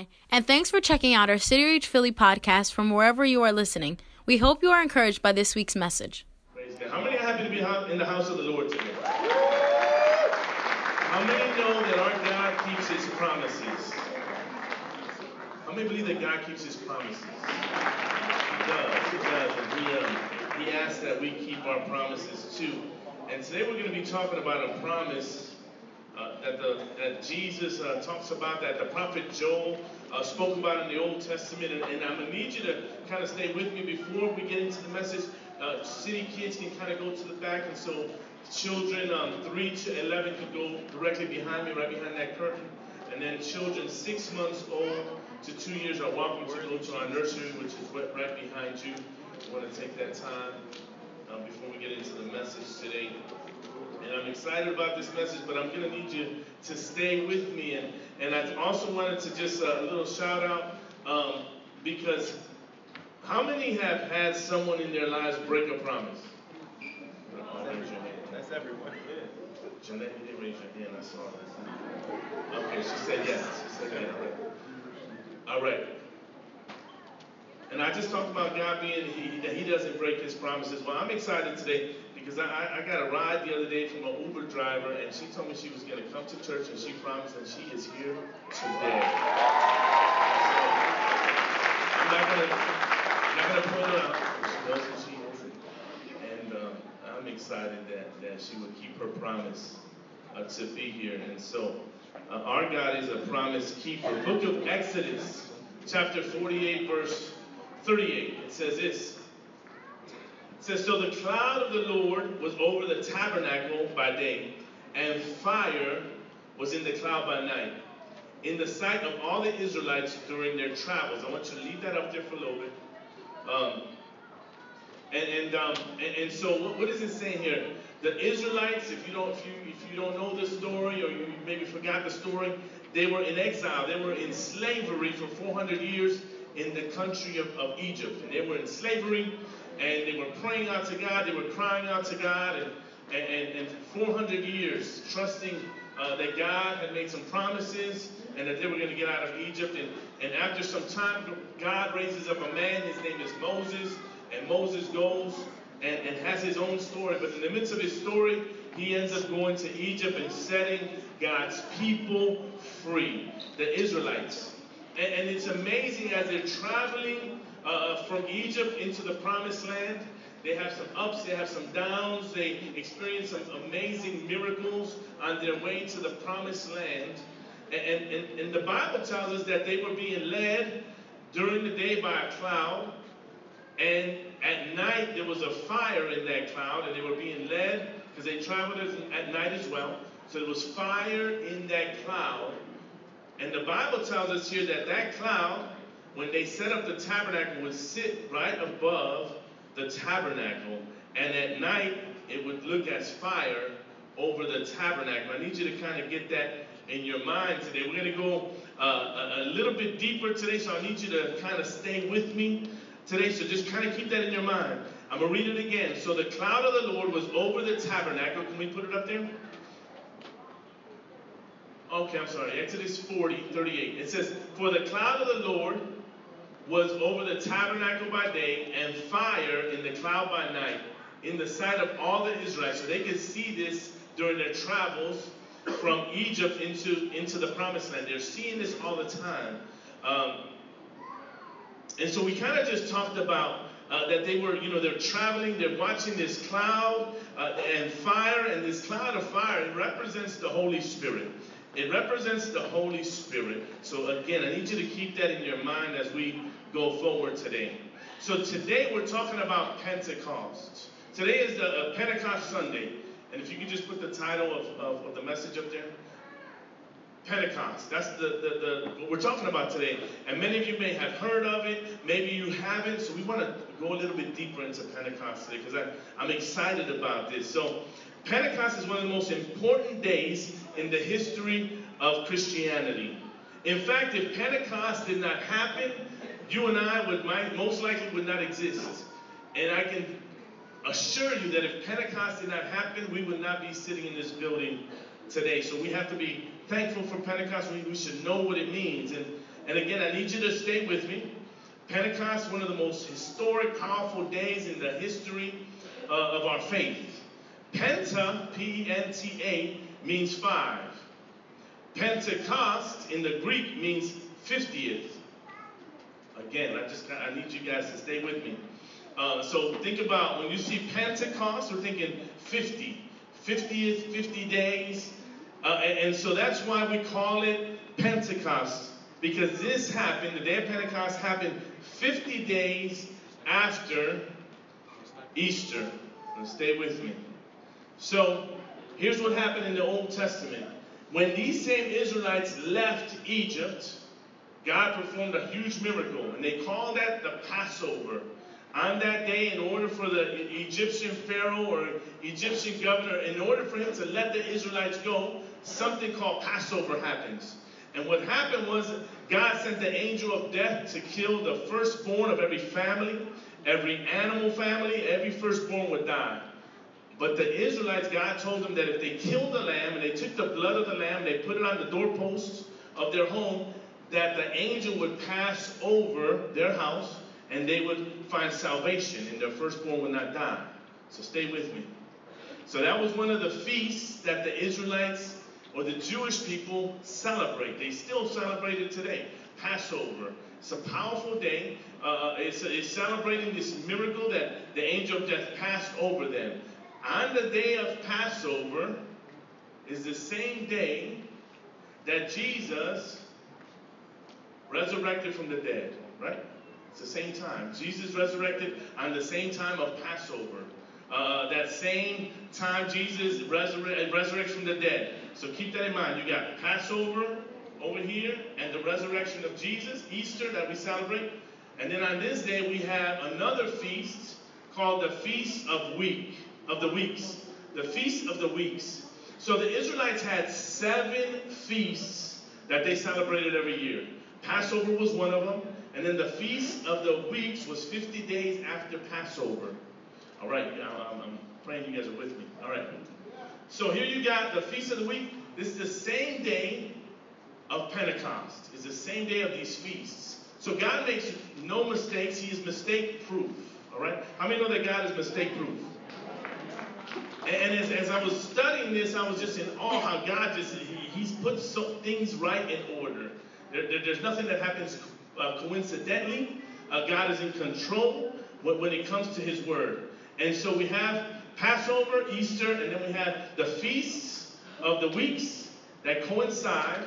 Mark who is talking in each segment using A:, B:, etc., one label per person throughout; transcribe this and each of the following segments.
A: Hi, and thanks for checking out our City Reach Philly podcast from wherever you are listening. We hope you are encouraged by this week's message.
B: How many are happy to be in the house of the Lord today? How many know that our God keeps his promises? How many believe that God keeps his promises? He does. He does. And um, he asks that we keep our promises too. And today we're going to be talking about a promise uh, that, the, that Jesus uh, talks about, that the prophet Joel uh, spoke about in the Old Testament. And, and I'm going to need you to kind of stay with me before we get into the message. Uh, city kids can kind of go to the back, and so children um, 3 to 11 can go directly behind me, right behind that curtain. And then children 6 months old to 2 years are welcome to go to our nursery, which is right behind you. I want to take that time uh, before we get into the message today and I'm excited about this message, but I'm going to need you to stay with me. And, and I also wanted to just uh, a little shout out um, because how many have had someone in their lives break a promise?
C: That's everyone.
B: Jeanette, you didn't raise your hand. I saw that. Okay, she said yes. She said yes. All right. And I just talked about God being, he, that He doesn't break His promises. Well, I'm excited today because I, I got a ride the other day from an Uber driver, and she told me she was going to come to church, and she promised, and she is here today. So, I'm not going to point her out. She knows who she is, and um, I'm excited that, that she would keep her promise uh, to be here. And so, uh, our God is a promise keeper. Book of Exodus, chapter 48, verse 38. It says this says, So the cloud of the Lord was over the tabernacle by day, and fire was in the cloud by night, in the sight of all the Israelites during their travels. I want you to leave that up there for a little bit. Um, and and, um, and, and so what, what is it saying here? The Israelites, if you don't if you if you don't know the story or you maybe forgot the story, they were in exile. They were in slavery for 400 years in the country of, of Egypt, and they were in slavery and they were praying out to God, they were crying out to God, and, and, and 400 years trusting uh, that God had made some promises and that they were going to get out of Egypt. And, and after some time, God raises up a man, his name is Moses, and Moses goes and, and has his own story. But in the midst of his story, he ends up going to Egypt and setting God's people free, the Israelites. And, and it's amazing as they're traveling uh, from Egypt into the promised land. They have some ups, they have some downs, they experience some amazing miracles on their way to the promised land. And, and, and the Bible tells us that they were being led during the day by a cloud, and at night there was a fire in that cloud, and they were being led because they traveled at night as well. So there was fire in that cloud. And the Bible tells us here that that cloud when they set up the tabernacle, would sit right above the tabernacle, and at night it would look as fire over the tabernacle. I need you to kind of get that in your mind today. We're going to go uh, a, a little bit deeper today, so I need you to kind of stay with me today. So just kind of keep that in your mind. I'm going to read it again. So the cloud of the Lord was over the tabernacle. Can we put it up there? Okay, I'm sorry. Exodus 40, 38. It says, For the cloud of the Lord was over the tabernacle by day and fire in the cloud by night in the sight of all the Israelites. So they could see this during their travels from Egypt into, into the promised land. They're seeing this all the time. Um, and so we kind of just talked about uh, that they were, you know, they're traveling, they're watching this cloud uh, and fire, and this cloud of fire it represents the Holy Spirit. It represents the Holy Spirit. So again, I need you to keep that in your mind as we go forward today. So today we're talking about Pentecost. Today is the uh, Pentecost Sunday. And if you could just put the title of, of, of the message up there. Pentecost. That's the, the, the, what we're talking about today. And many of you may have heard of it, maybe you haven't. So we want to go a little bit deeper into Pentecost today because I'm excited about this. So Pentecost is one of the most important days in the history of Christianity. In fact, if Pentecost did not happen, you and I would might, most likely would not exist. And I can assure you that if Pentecost did not happen, we would not be sitting in this building today. So we have to be thankful for Pentecost. We, we should know what it means. And, And again, I need you to stay with me. Pentecost, is one of the most historic, powerful days in the history uh, of our faith. Penta, P E N T A, means five. Pentecost in the Greek means 50th. Again, I just I need you guys to stay with me. Uh, so think about when you see Pentecost, we're thinking 50, 50th, 50 days. Uh, and, and so that's why we call it Pentecost, because this happened, the day of Pentecost happened 50 days after Easter. Now stay with me. So here's what happened in the Old Testament. When these same Israelites left Egypt, God performed a huge miracle, and they called that the Passover. On that day, in order for the Egyptian Pharaoh or Egyptian governor, in order for him to let the Israelites go, something called Passover happens. And what happened was God sent the angel of death to kill the firstborn of every family, every animal family, every firstborn would die. But the Israelites, God told them that if they killed the lamb and they took the blood of the lamb, they put it on the doorposts of their home, that the angel would pass over their house and they would find salvation and their firstborn would not die. So stay with me. So that was one of the feasts that the Israelites or the Jewish people celebrate. They still celebrate it today. Passover. It's a powerful day. Uh, it's, it's celebrating this miracle that the angel of death passed over them. On the day of Passover is the same day that Jesus resurrected from the dead, right? It's the same time. Jesus resurrected on the same time of Passover. Uh, that same time Jesus resurre- resurrects from the dead. So keep that in mind. You got Passover over here and the resurrection of Jesus, Easter that we celebrate. And then on this day we have another feast called the Feast of Week of the Weeks. The Feast of the Weeks. So the Israelites had seven feasts that they celebrated every year. Passover was one of them. And then the Feast of the Weeks was 50 days after Passover. All right, I'm, praying you guys are with me. All right. So here you got the Feast of the Week. This is the same day of Pentecost. It's the same day of these feasts. So God makes no mistakes. He is mistake proof. All right? How many know that God is mistake proof? And as, as I was studying this, I was just in awe how God just, he, He's put things right in order. There, there, there's nothing that happens uh, coincidentally. Uh, God is in control when, when it comes to His Word. And so we have Passover, Easter, and then we have the feasts of the weeks that coincide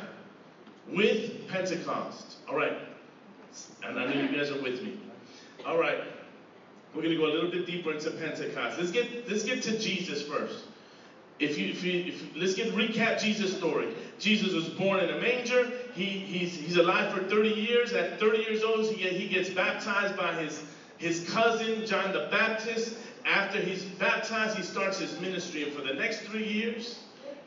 B: with Pentecost. All right. And I know you guys are with me. All right. We're going to go a little bit deeper into Pentecost. Let's get let's get to Jesus first. If you, if you, if let's get recap Jesus' story. Jesus was born in a manger. He, he's, he's alive for 30 years. At 30 years old, he, he gets baptized by his, his cousin, John the Baptist. After he's baptized, he starts his ministry. And for the next three years,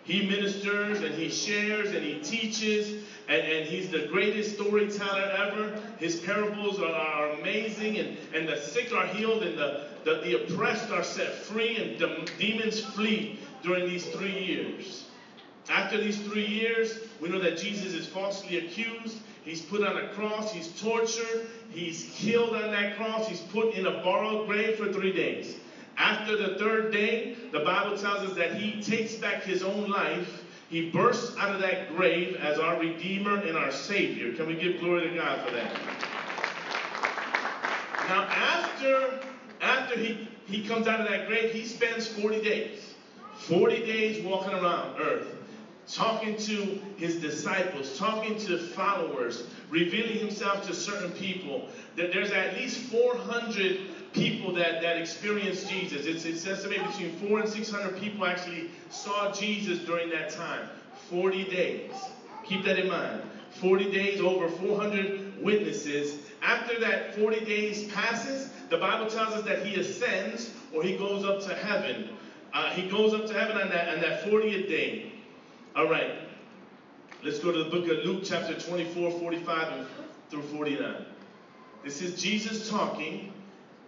B: he ministers and he shares and he teaches. And, and he's the greatest storyteller ever. His parables are, are amazing. And, and the sick are healed and the, the, the oppressed are set free and the demons flee during these three years. After these three years, we know that Jesus is falsely accused. He's put on a cross. He's tortured. He's killed on that cross. He's put in a borrowed grave for three days. After the third day, the Bible tells us that he takes back his own life. He bursts out of that grave as our Redeemer and our Savior. Can we give glory to God for that? Now, after, after he, he comes out of that grave, he spends 40 days. 40 days walking around earth, talking to his disciples, talking to followers, revealing himself to certain people. That there's at least 400 people that, that experienced Jesus. It's, it's estimated between four and 600 people actually saw Jesus during that time. 40 days. Keep that in mind. 40 days, over 400 witnesses. After that 40 days passes, the Bible tells us that he ascends or he goes up to heaven. Uh, he goes up to heaven on that, on that 40th day. All right. Let's go to the book of Luke, chapter 24, 45 through 49. This is Jesus talking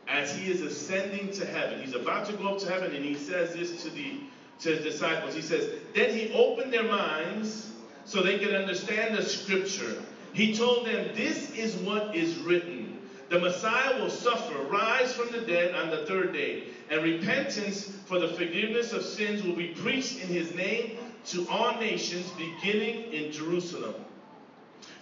B: as he is ascending to heaven. He's about to go up to heaven, and he says this to the to his disciples. He says, Then he opened their minds so they could understand the scripture. he told them, This is what is written. The Messiah will suffer, rise from the dead on the third day, and repentance for the forgiveness of sins will be preached in his name to all nations, beginning in Jerusalem.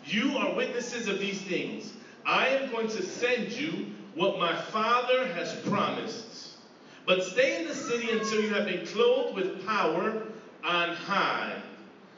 B: You are witnesses of these things. I am going to send you what my Father has promised. But stay in the city until you have been clothed with power on high.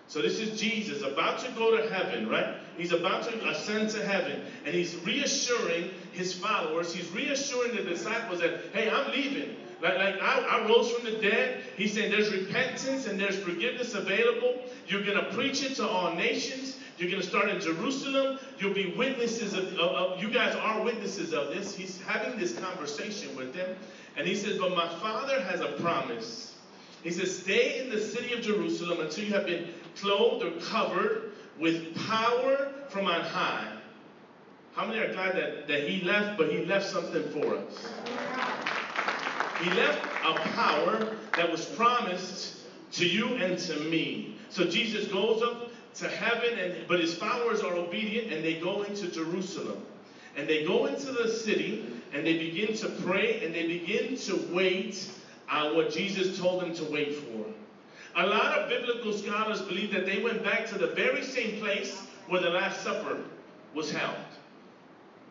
B: So this is Jesus about to go to heaven, right? He's about to ascend to heaven, and he's reassuring his followers, he's reassuring the disciples that, hey, I'm leaving. Like, like I, I rose from the dead. He's saying there's repentance and there's forgiveness available. You're going to preach it to all nations. You're going to start in Jerusalem. You'll be witnesses of, of, of, you guys are witnesses of this. He's having this conversation with them. And he says, But my Father has a promise. He says, Stay in the city of Jerusalem until you have been clothed or covered with power from on high. How many are glad that, that he left, but he left something for us? He left a power that was promised to you and to me. So Jesus goes up to heaven, and but his followers are obedient and they go into Jerusalem. And they go into the city and they begin to pray and they begin to wait on what Jesus told them to wait for. A lot of biblical scholars believe that they went back to the very same place where the Last Supper was held.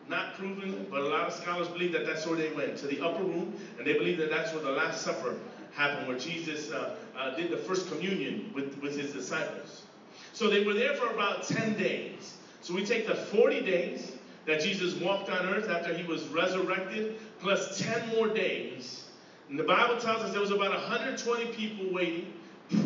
B: Not proven, but a lot of scholars believe that that's where they went, to the upper room, and they believe that that's where the Last Supper happened, where Jesus uh, uh, did the first communion with, with his disciples. So they were there for about 10 days. So we take the 40 days that Jesus walked on earth after he was resurrected, plus 10 more days. And the Bible tells us there was about 120 people waiting,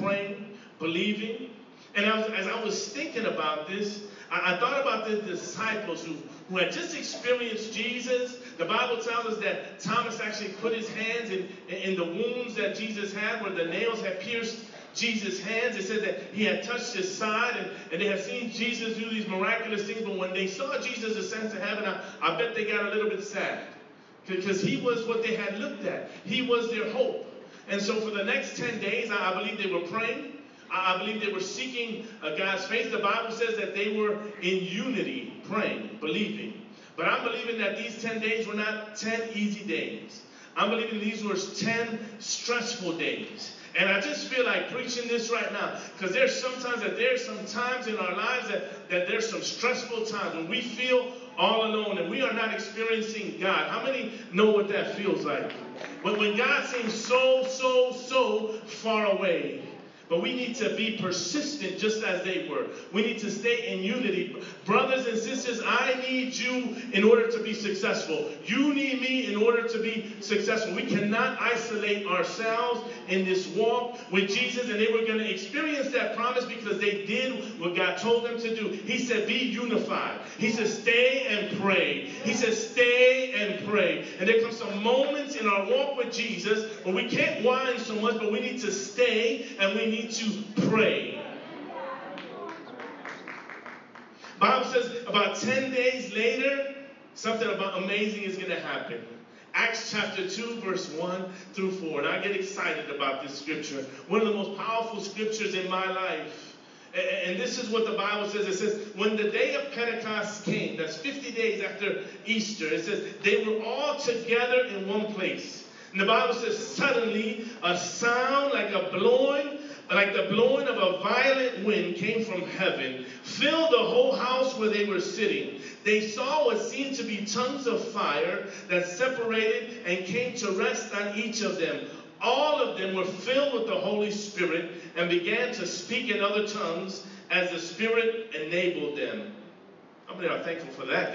B: praying, believing. And as I was thinking about this, I, I thought about the disciples who, who had just experienced Jesus. The Bible tells us that Thomas actually put his hands in, in the wounds that Jesus had, where the nails had pierced Jesus' hands. It said that he had touched his side and, and they had seen Jesus do these miraculous things. But when they saw Jesus ascend to heaven, I, I bet they got a little bit sad because he was what they had looked at. He was their hope. And so for the next 10 days, I, I believe they were praying. I, I believe they were seeking uh, God's face. The Bible says that they were in unity, praying, believing. But I'm believing that these 10 days were not 10 easy days. I'm believing these were 10 stressful days. And I just feel like preaching this right now because there's sometimes that there's some times in our lives that, that there's some stressful times when we feel all alone and we are not experiencing God. How many know what that feels like? But when God seems so, so, so far away. But we need to be persistent just as they were. We need to stay in unity. Brothers and sisters, I need you in order to be successful. You need me in order to be successful. We cannot isolate ourselves in this walk with Jesus, and they were going to experience that promise because they did what God told them to do. He said, Be unified. He says, Stay and pray. He says, Stay and pray. And there comes some moments in our walk with Jesus where we can't whine so much, but we need to stay and we need need to pray. Bible says about 10 days later, something about amazing is going to happen. Acts chapter 2, verse 1 through 4. And I get excited about this scripture. One of the most powerful scriptures in my life. And this is what the Bible says. It says, when the day of Pentecost came, that's 50 days after Easter, it says, they were all together in one place. And the Bible says, suddenly a sound like a blowing like the blowing of a violent wind came from heaven, filled the whole house where they were sitting. They saw what seemed to be tongues of fire that separated and came to rest on each of them. All of them were filled with the Holy Spirit and began to speak in other tongues as the Spirit enabled them. How many are thankful for that?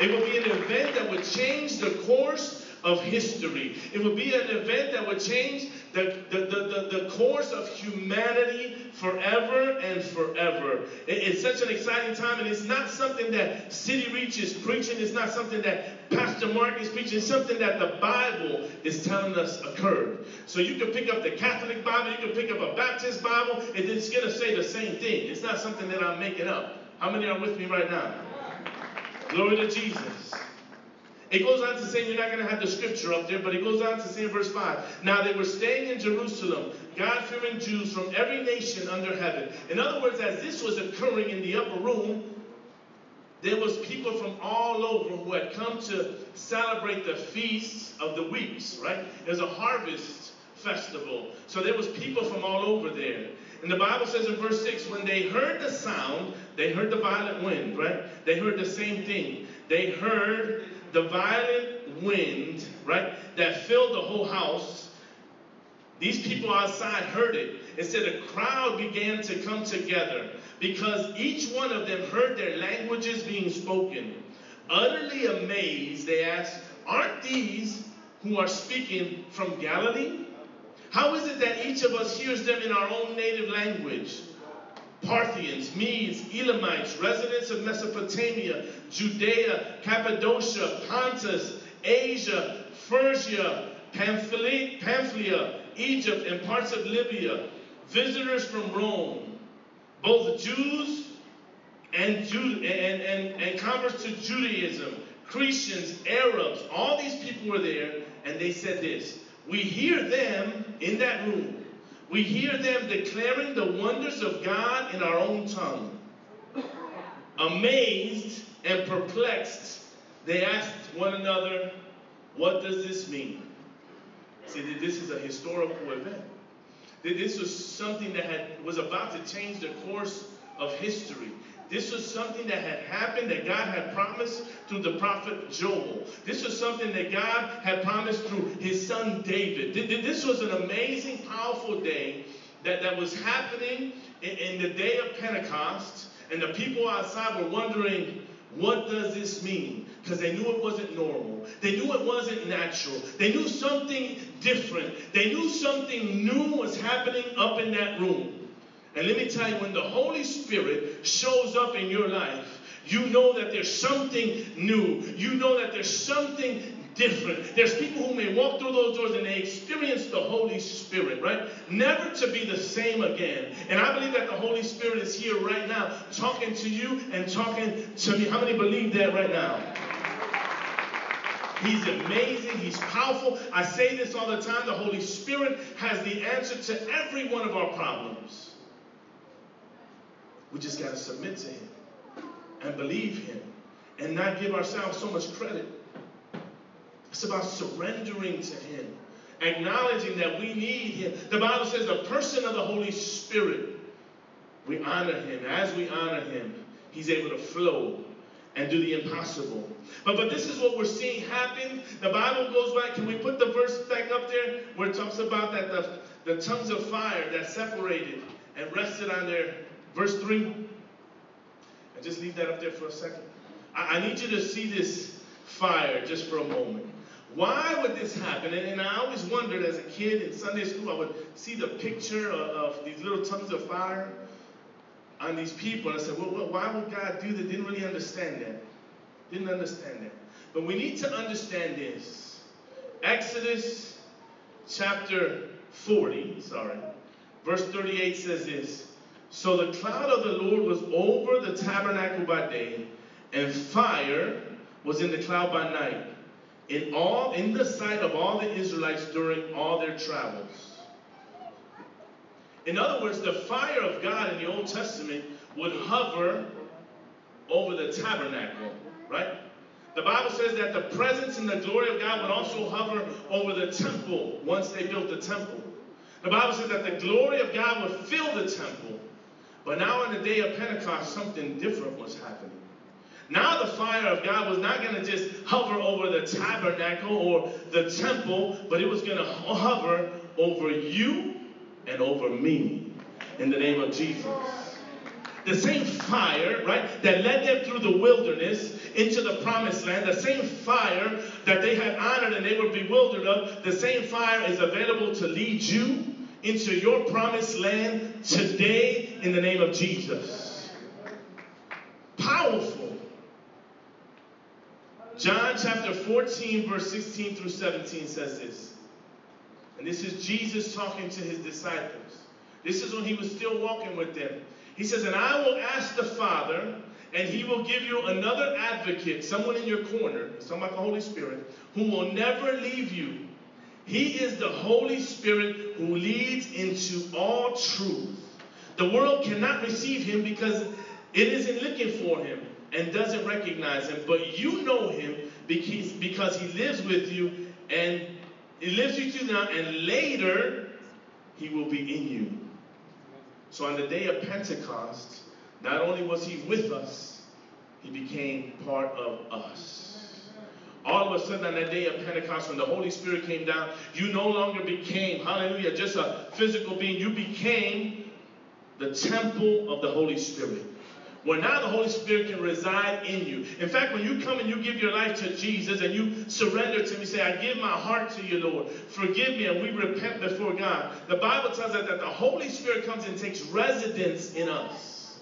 B: It will be an event that would change the course of history. It would be an event that would change the, the, the, the, the course of humanity forever and forever. It, it's such an exciting time, and it's not something that City Reach is preaching. It's not something that Pastor Mark is preaching. Something that the Bible is telling us occurred. So you can pick up the Catholic Bible, you can pick up a Baptist Bible, and it's going to say the same thing. It's not something that I'm making up. How many are with me right now? Glory to Jesus. It goes on to say, you're not going to have the scripture up there, but it goes on to say in verse 5 Now they were staying in Jerusalem, God fearing Jews from every nation under heaven. In other words, as this was occurring in the upper room, there was people from all over who had come to celebrate the feast of the weeks, right? There's a harvest festival. So there was people from all over there. And the Bible says in verse 6, when they heard the sound, they heard the violent wind, right? They heard the same thing. They heard the violent wind, right, that filled the whole house. These people outside heard it. It said a crowd began to come together because each one of them heard their languages being spoken. Utterly amazed, they asked, Aren't these who are speaking from Galilee? How is it that each of us hears them in our own native language? Parthians, Medes, Elamites, residents of Mesopotamia, Judea, Cappadocia, Pontus, Asia, Phrygia, Pamphylia, Egypt, and parts of Libya, visitors from Rome, both Jews and, and, and, and converts to Judaism, Christians, Arabs, all these people were there, and they said this We hear them in that room we hear them declaring the wonders of God in our own tongue. Amazed and perplexed, they asked one another, What does this mean? See, this is a historical event. This was something that had, was about to change the course of history. This was something that had happened that God had promised through the prophet Joel. This was something that God had promised through his son David. This was an amazing, powerful day that, that was happening in, in the day of Pentecost. And the people outside were wondering, what does this mean? Because they knew it wasn't normal. They knew it wasn't natural. They knew something different. They knew something new was happening up in that room. And let me tell you, when the Holy Spirit shows up in your life, you know that there's something new. You know that there's something different. There's people who may walk through those doors and they experience the Holy Spirit, right? Never to be the same again. And I believe that the Holy Spirit is here right now, talking to you and talking to me. How many believe that right now? He's amazing. He's powerful. I say this all the time. The Holy Spirit has the answer to every one of our problems. We just got to submit to Him and believe Him and not give ourselves so much credit. It's about surrendering to Him, acknowledging that we need Him. The Bible says the person of the Holy Spirit, we honor Him. As we honor Him, He's able to flow and do the impossible. But, but this is what we're seeing happen. The Bible goes back. Can we put the verse back up there where it talks about that the, the tongues of fire that separated and rested on their Verse 3. And just leave that up there for a second. I, I need you to see this fire just for a moment. Why would this happen? And, and, I always wondered as a kid in Sunday school, I would see the picture of, of these little tongues of fire on these people. And I said, well, why would God do that? Didn't really understand that. Didn't understand that. But we need to understand this. Exodus chapter 40, sorry, verse 38 says this so the cloud of the Lord was over the tabernacle by day, and fire was in the cloud by night, in all in the sight of all the Israelites during all their travels. In other words, the fire of God in the Old Testament would hover over the tabernacle, right? The Bible says that the presence and the glory of God would also hover over the temple once they built the temple. The Bible says that the glory of God would fill the temple. But now, on the day of Pentecost, something different was happening. Now, the fire of God was not going to just hover over the tabernacle or the temple, but it was going to hover over you and over me in the name of Jesus. The same fire, right, that led them through the wilderness into the promised land, the same fire that they had honored and they were bewildered of, the same fire is available to lead you into your promised land today in the name of Jesus. Powerful. John chapter 14, verse 16 through 17 says this. And this is Jesus talking to his disciples. This is when he was still walking with them. He says, And I will ask the Father, and he will give you another advocate, someone in your corner, someone like the Holy Spirit, who will never leave you. He is the Holy Spirit who leads into all truth. The world cannot receive him because it isn't looking for him and doesn't recognize him, but you know him because, because he lives with you and he lives with you now, and later he will be in you. So on the day of Pentecost, not only was he with us, he became part of us. All of a sudden, on that day of Pentecost, when the Holy Spirit came down, you no longer became, hallelujah, just a physical being. You became the temple of the Holy Spirit where now the Holy Spirit can reside in you. In fact, when you come and you give your life to Jesus and you surrender to me, say, I give my heart to you, Lord. Forgive me, and we repent before God. The Bible tells us that the Holy Spirit comes and takes residence in us.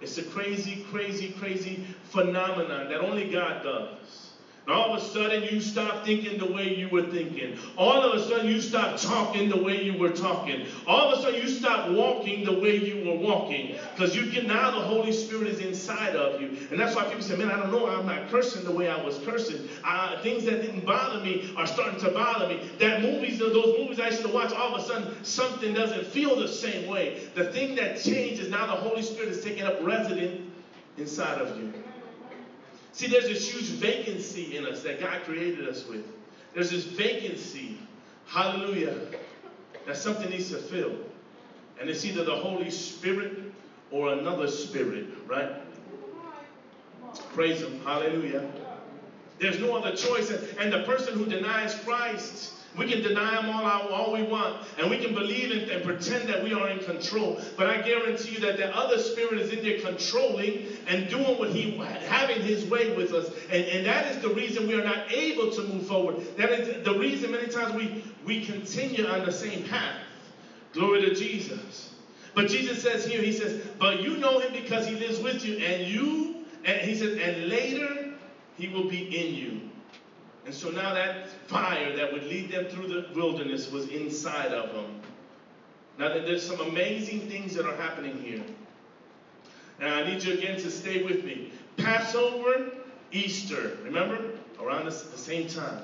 B: It's a crazy, crazy, crazy phenomenon that only God does. All of a sudden, you stop thinking the way you were thinking. All of a sudden, you stop talking the way you were talking. All of a sudden, you stop walking the way you were walking. Because you can now the Holy Spirit is inside of you. And that's why people say, man, I don't know, I'm not cursing the way I was cursing. Uh, things that didn't bother me are starting to bother me. That movies, those movies I used to watch, all of a sudden, something doesn't feel the same way. The thing that changed is now the Holy Spirit is taking up residence inside of you. See, there's this huge vacancy in us that God created us with. There's this vacancy, hallelujah, that something needs to fill. And it's either the Holy Spirit or another spirit, right? Praise Him, hallelujah. There's no other choice. And the person who denies Christ we can deny them all, all we want, and we can believe and pretend that we are in control. But I guarantee you that the other spirit is in there controlling and doing what he, having his way with us. And, and that is the reason we are not able to move forward. That is the reason many times we, we continue on the same path. Glory to Jesus. But Jesus says here, he says, but you know him because he lives with you, and you, and he says, and later he will be in you. And so now that fire that would lead them through the wilderness was inside of them. Now that there's some amazing things that are happening here. Now I need you again to stay with me. Passover, Easter, remember? Around the, the same time.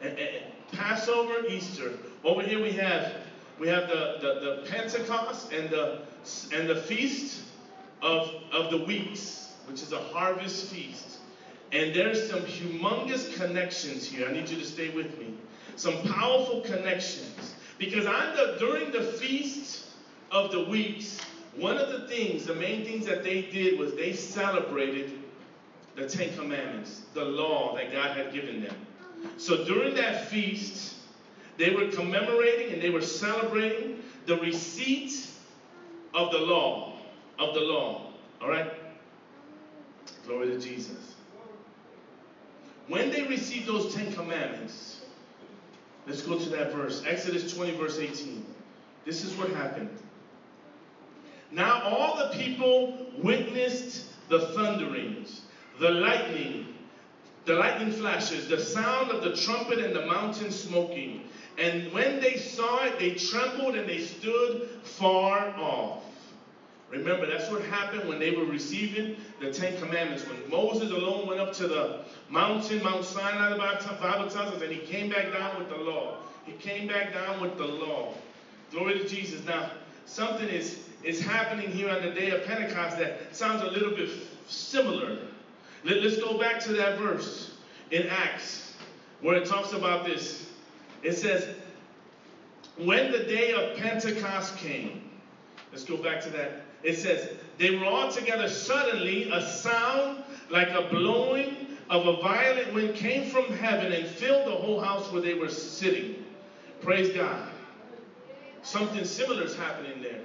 B: And, and, Passover, Easter. Over here we have we have the, the, the Pentecost and the and the feast of, of the weeks, which is a harvest feast. And there's some humongous connections here. I need you to stay with me. Some powerful connections. Because on the, during the feast of the weeks, one of the things, the main things that they did was they celebrated the Ten Commandments, the law that God had given them. So during that feast, they were commemorating and they were celebrating the receipt of the law, of the law. All right? Glory to Jesus. When they received those Ten Commandments, let's go to that verse Exodus 20, verse 18. This is what happened. Now all the people witnessed the thunderings, the lightning, the lightning flashes, the sound of the trumpet, and the mountain smoking. And when they saw it, they trembled and they stood far off. Remember, that's what happened when they were receiving the Ten Commandments. When Moses alone went up to the mountain, Mount Sinai, the Bible tells us, and he came back down with the law. He came back down with the law. Glory to Jesus. Now, something is, is happening here on the day of Pentecost that sounds a little bit similar. Let, let's go back to that verse in Acts where it talks about this. It says, When the day of Pentecost came, let's go back to that it says, They were all together. Suddenly, a sound like a blowing of a violent wind came from heaven and filled the whole house where they were sitting. Praise God. Something similar is happening there.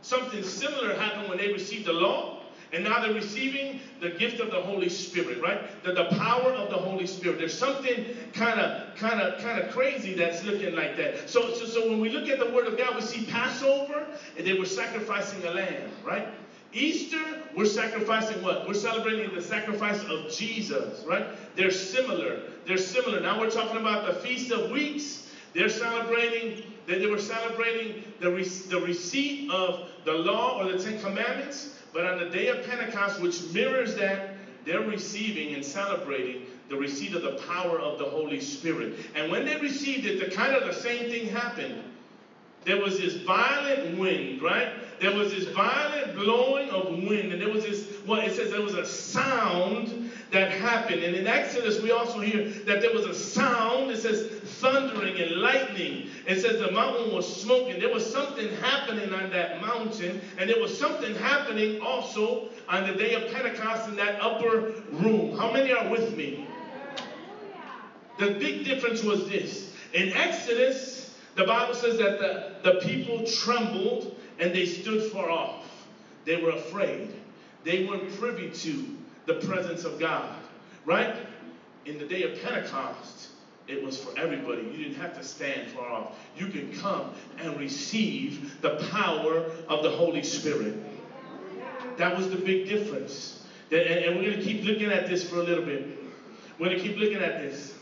B: Something similar happened when they received the law. And now they're receiving the gift of the Holy Spirit, right? The, the power of the Holy Spirit. There's something kind of, kind of, kind of crazy that's looking like that. So, so, so when we look at the Word of God, we see Passover, and they were sacrificing a lamb, right? Easter, we're sacrificing what? We're celebrating the sacrifice of Jesus, right? They're similar. They're similar. Now we're talking about the Feast of Weeks. They're celebrating, they, they were celebrating the, the receipt of the law or the Ten Commandments. But on the day of Pentecost, which mirrors that, they're receiving and celebrating the receipt of the power of the Holy Spirit. And when they received it, the kind of the same thing happened. There was this violent wind, right? There was this violent blowing of wind, and there was this, well, it says there was a sound that happened. And in Exodus, we also hear that there was a sound, it says thundering and lightning. It says the mountain was smoking. There was something happening on that mountain, and there was something happening also on the day of Pentecost in that upper room. How many are with me? The big difference was this. In Exodus, the Bible says that the, the people trembled and they stood far off. They were afraid. They weren't privy to the presence of God. Right? In the day of Pentecost, it was for everybody. You didn't have to stand far off. You can come and receive the power of the Holy Spirit. That was the big difference. And we're going to keep looking at this for a little bit. We're going to keep looking at this.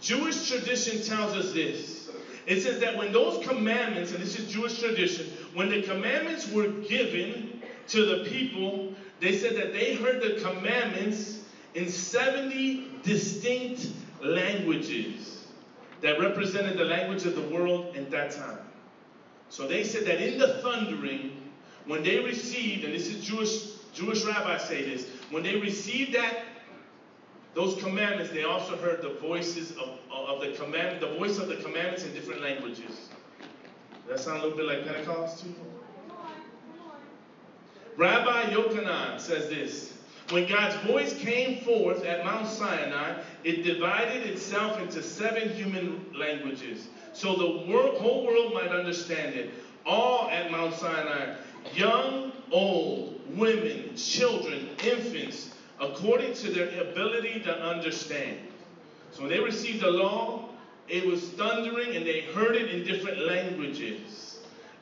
B: Jewish tradition tells us this. It says that when those commandments, and this is Jewish tradition, when the commandments were given to the people, they said that they heard the commandments in 70 distinct languages that represented the language of the world at that time. So they said that in the thundering, when they received, and this is Jewish Jewish rabbis say this, when they received that those commandments, they also heard the voices of, of the command, the voice of the commandments in different languages. Does that sound a little bit like Pentecost too? Rabbi Yochanan says this. When God's voice came forth at Mount Sinai, it divided itself into seven human languages, so the world, whole world might understand it. All at Mount Sinai, young, old, women, children, infants, according to their ability to understand. So when they received the law, it was thundering and they heard it in different languages.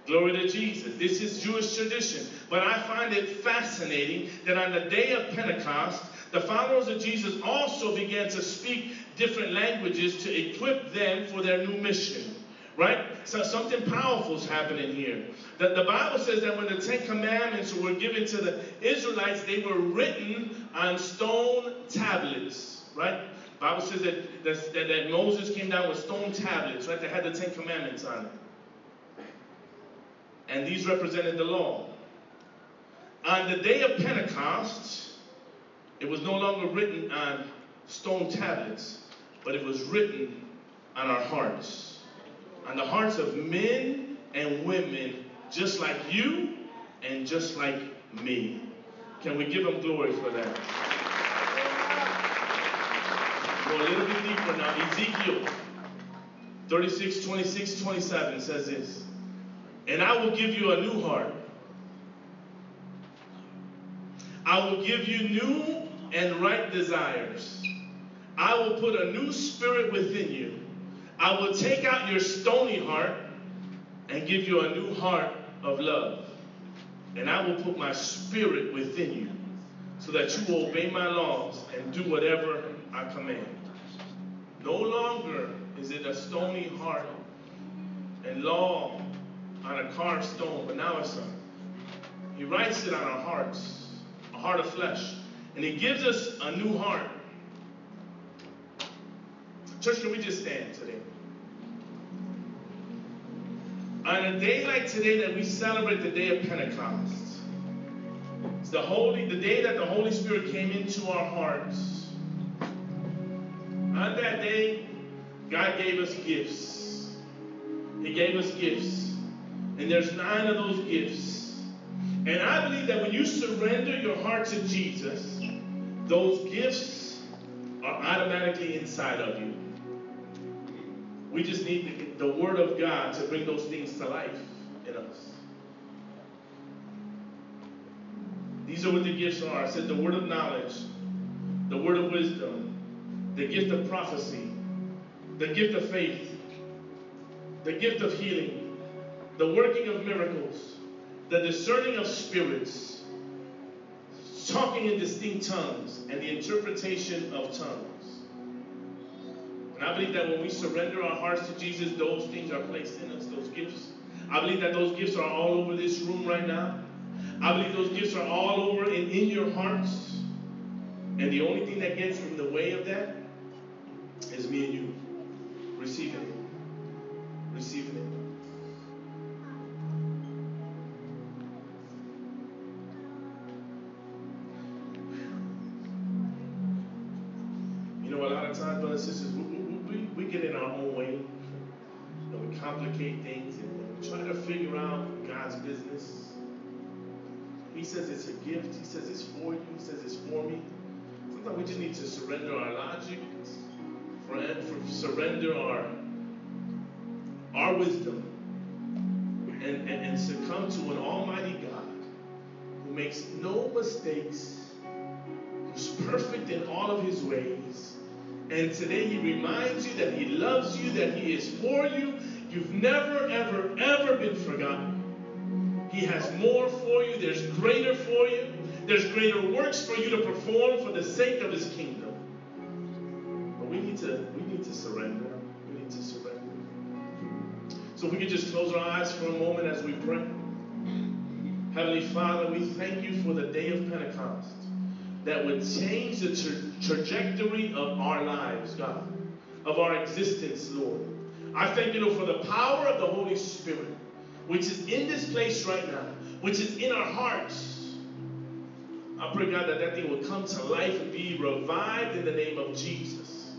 B: Glory to Jesus. This is Jewish tradition. But I find it fascinating that on the day of Pentecost, the followers of Jesus also began to speak different languages to equip them for their new mission. Right? So something powerful is happening here. The, the Bible says that when the Ten Commandments were given to the Israelites, they were written on stone tablets. Right? The Bible says that, that, that Moses came down with stone tablets, right? That had the Ten Commandments on it. And these represented the law. On the day of Pentecost, it was no longer written on stone tablets, but it was written on our hearts. On the hearts of men and women just like you and just like me. Can we give them glory for that? Go a little bit deeper now. Ezekiel 36, 26, 27 says this. And I will give you a new heart. I will give you new and right desires. I will put a new spirit within you. I will take out your stony heart and give you a new heart of love. And I will put my spirit within you so that you will obey my laws and do whatever I command. No longer is it a stony heart and law on a carved stone, but now it's a, he writes it on our hearts, a heart of flesh. And he gives us a new heart. Church, can we just stand today? On a day like today that we celebrate the day of Pentecost, it's the holy, the day that the Holy Spirit came into our hearts. On that day, God gave us gifts. He gave us gifts. And there's nine of those gifts. And I believe that when you surrender your heart to Jesus, those gifts are automatically inside of you. We just need the, the Word of God to bring those things to life in us. These are what the gifts are. I said the word of knowledge, the word of wisdom, the gift of prophecy, the gift of faith, the gift of healing, the working of miracles, the discerning of spirits, talking in distinct tongues, and the interpretation of tongues. And I believe that when we surrender our hearts to Jesus, those things are placed in us, those gifts. I believe that those gifts are all over this room right now. I believe those gifts are all over and in your hearts. And the only thing that gets in the way of that is me and you receiving it. Receiving it. We just need to surrender our logic, for, surrender our our wisdom, and, and, and succumb to an Almighty God who makes no mistakes, who's perfect in all of His ways. And today He reminds you that He loves you, that He is for you. You've never, ever, ever been forgotten. He has more for you. There's greater for you. There's greater works for you to perform for the sake of his kingdom. But we need to we need to surrender. We need to surrender. So if we could just close our eyes for a moment as we pray. Heavenly Father, we thank you for the day of Pentecost that would change the tra- trajectory of our lives, God, of our existence, Lord. I thank you, Lord, for the power of the Holy Spirit which is in this place right now, which is in our hearts. I pray, God, that that thing will come to life and be revived in the name of Jesus.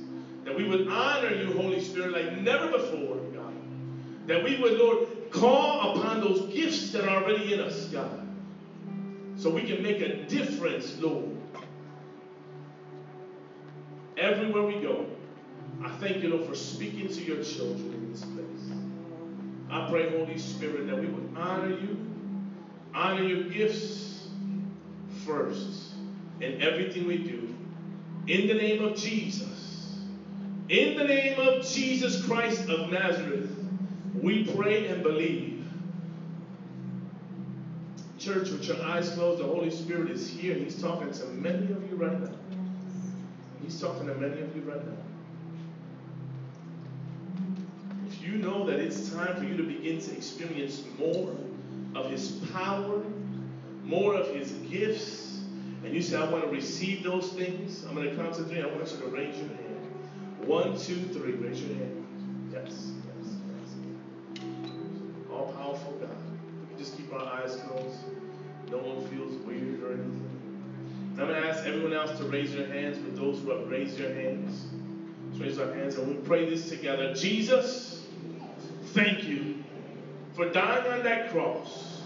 B: That we would honor you, Holy Spirit, like never before, God. That we would, Lord, call upon those gifts that are already in us, God. So we can make a difference, Lord. Everywhere we go, I thank you, Lord, for speaking to your children in this place. I pray, Holy Spirit, that we would honor you, honor your gifts first in everything we do. In the name of Jesus. In the name of Jesus Christ of Nazareth, we pray and believe. Church, with your eyes closed, the Holy Spirit is here. He's talking to many of you right now. He's talking to many of you right now If you know that it's time for you to begin to experience more of His power, more of His gifts, and you say, I want to receive those things, I'm going to count to three. I want you to raise your hand. One, two, three. Raise your hand. Yes, yes, yes. All powerful God. We can just keep our eyes closed. No one feels weird or anything. I'm going to ask everyone else to raise your hands with those who have raised your hands. Let's raise our hands and we pray this together. Jesus thank you for dying on that cross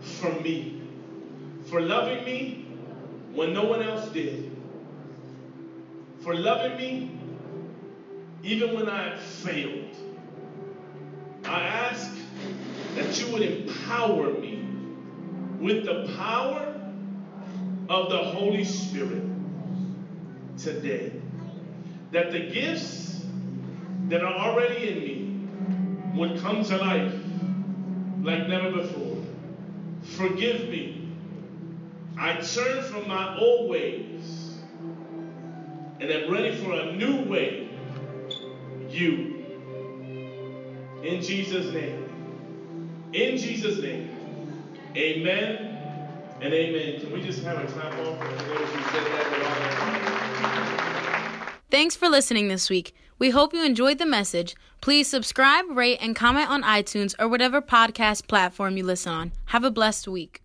B: for me, for loving me when no one else did, for loving me even when I failed. I ask that you would empower me with the power of the Holy Spirit today. That the gifts that are already in me would come to life like never before. Forgive me. I turn from my old ways and am ready for a new way. You. In Jesus' name. In Jesus' name. Amen and amen. Can we just have a clap off for those who said that?
A: Thanks for listening this week. We hope you enjoyed the message. Please subscribe, rate, and comment on iTunes or whatever podcast platform you listen on. Have a blessed week.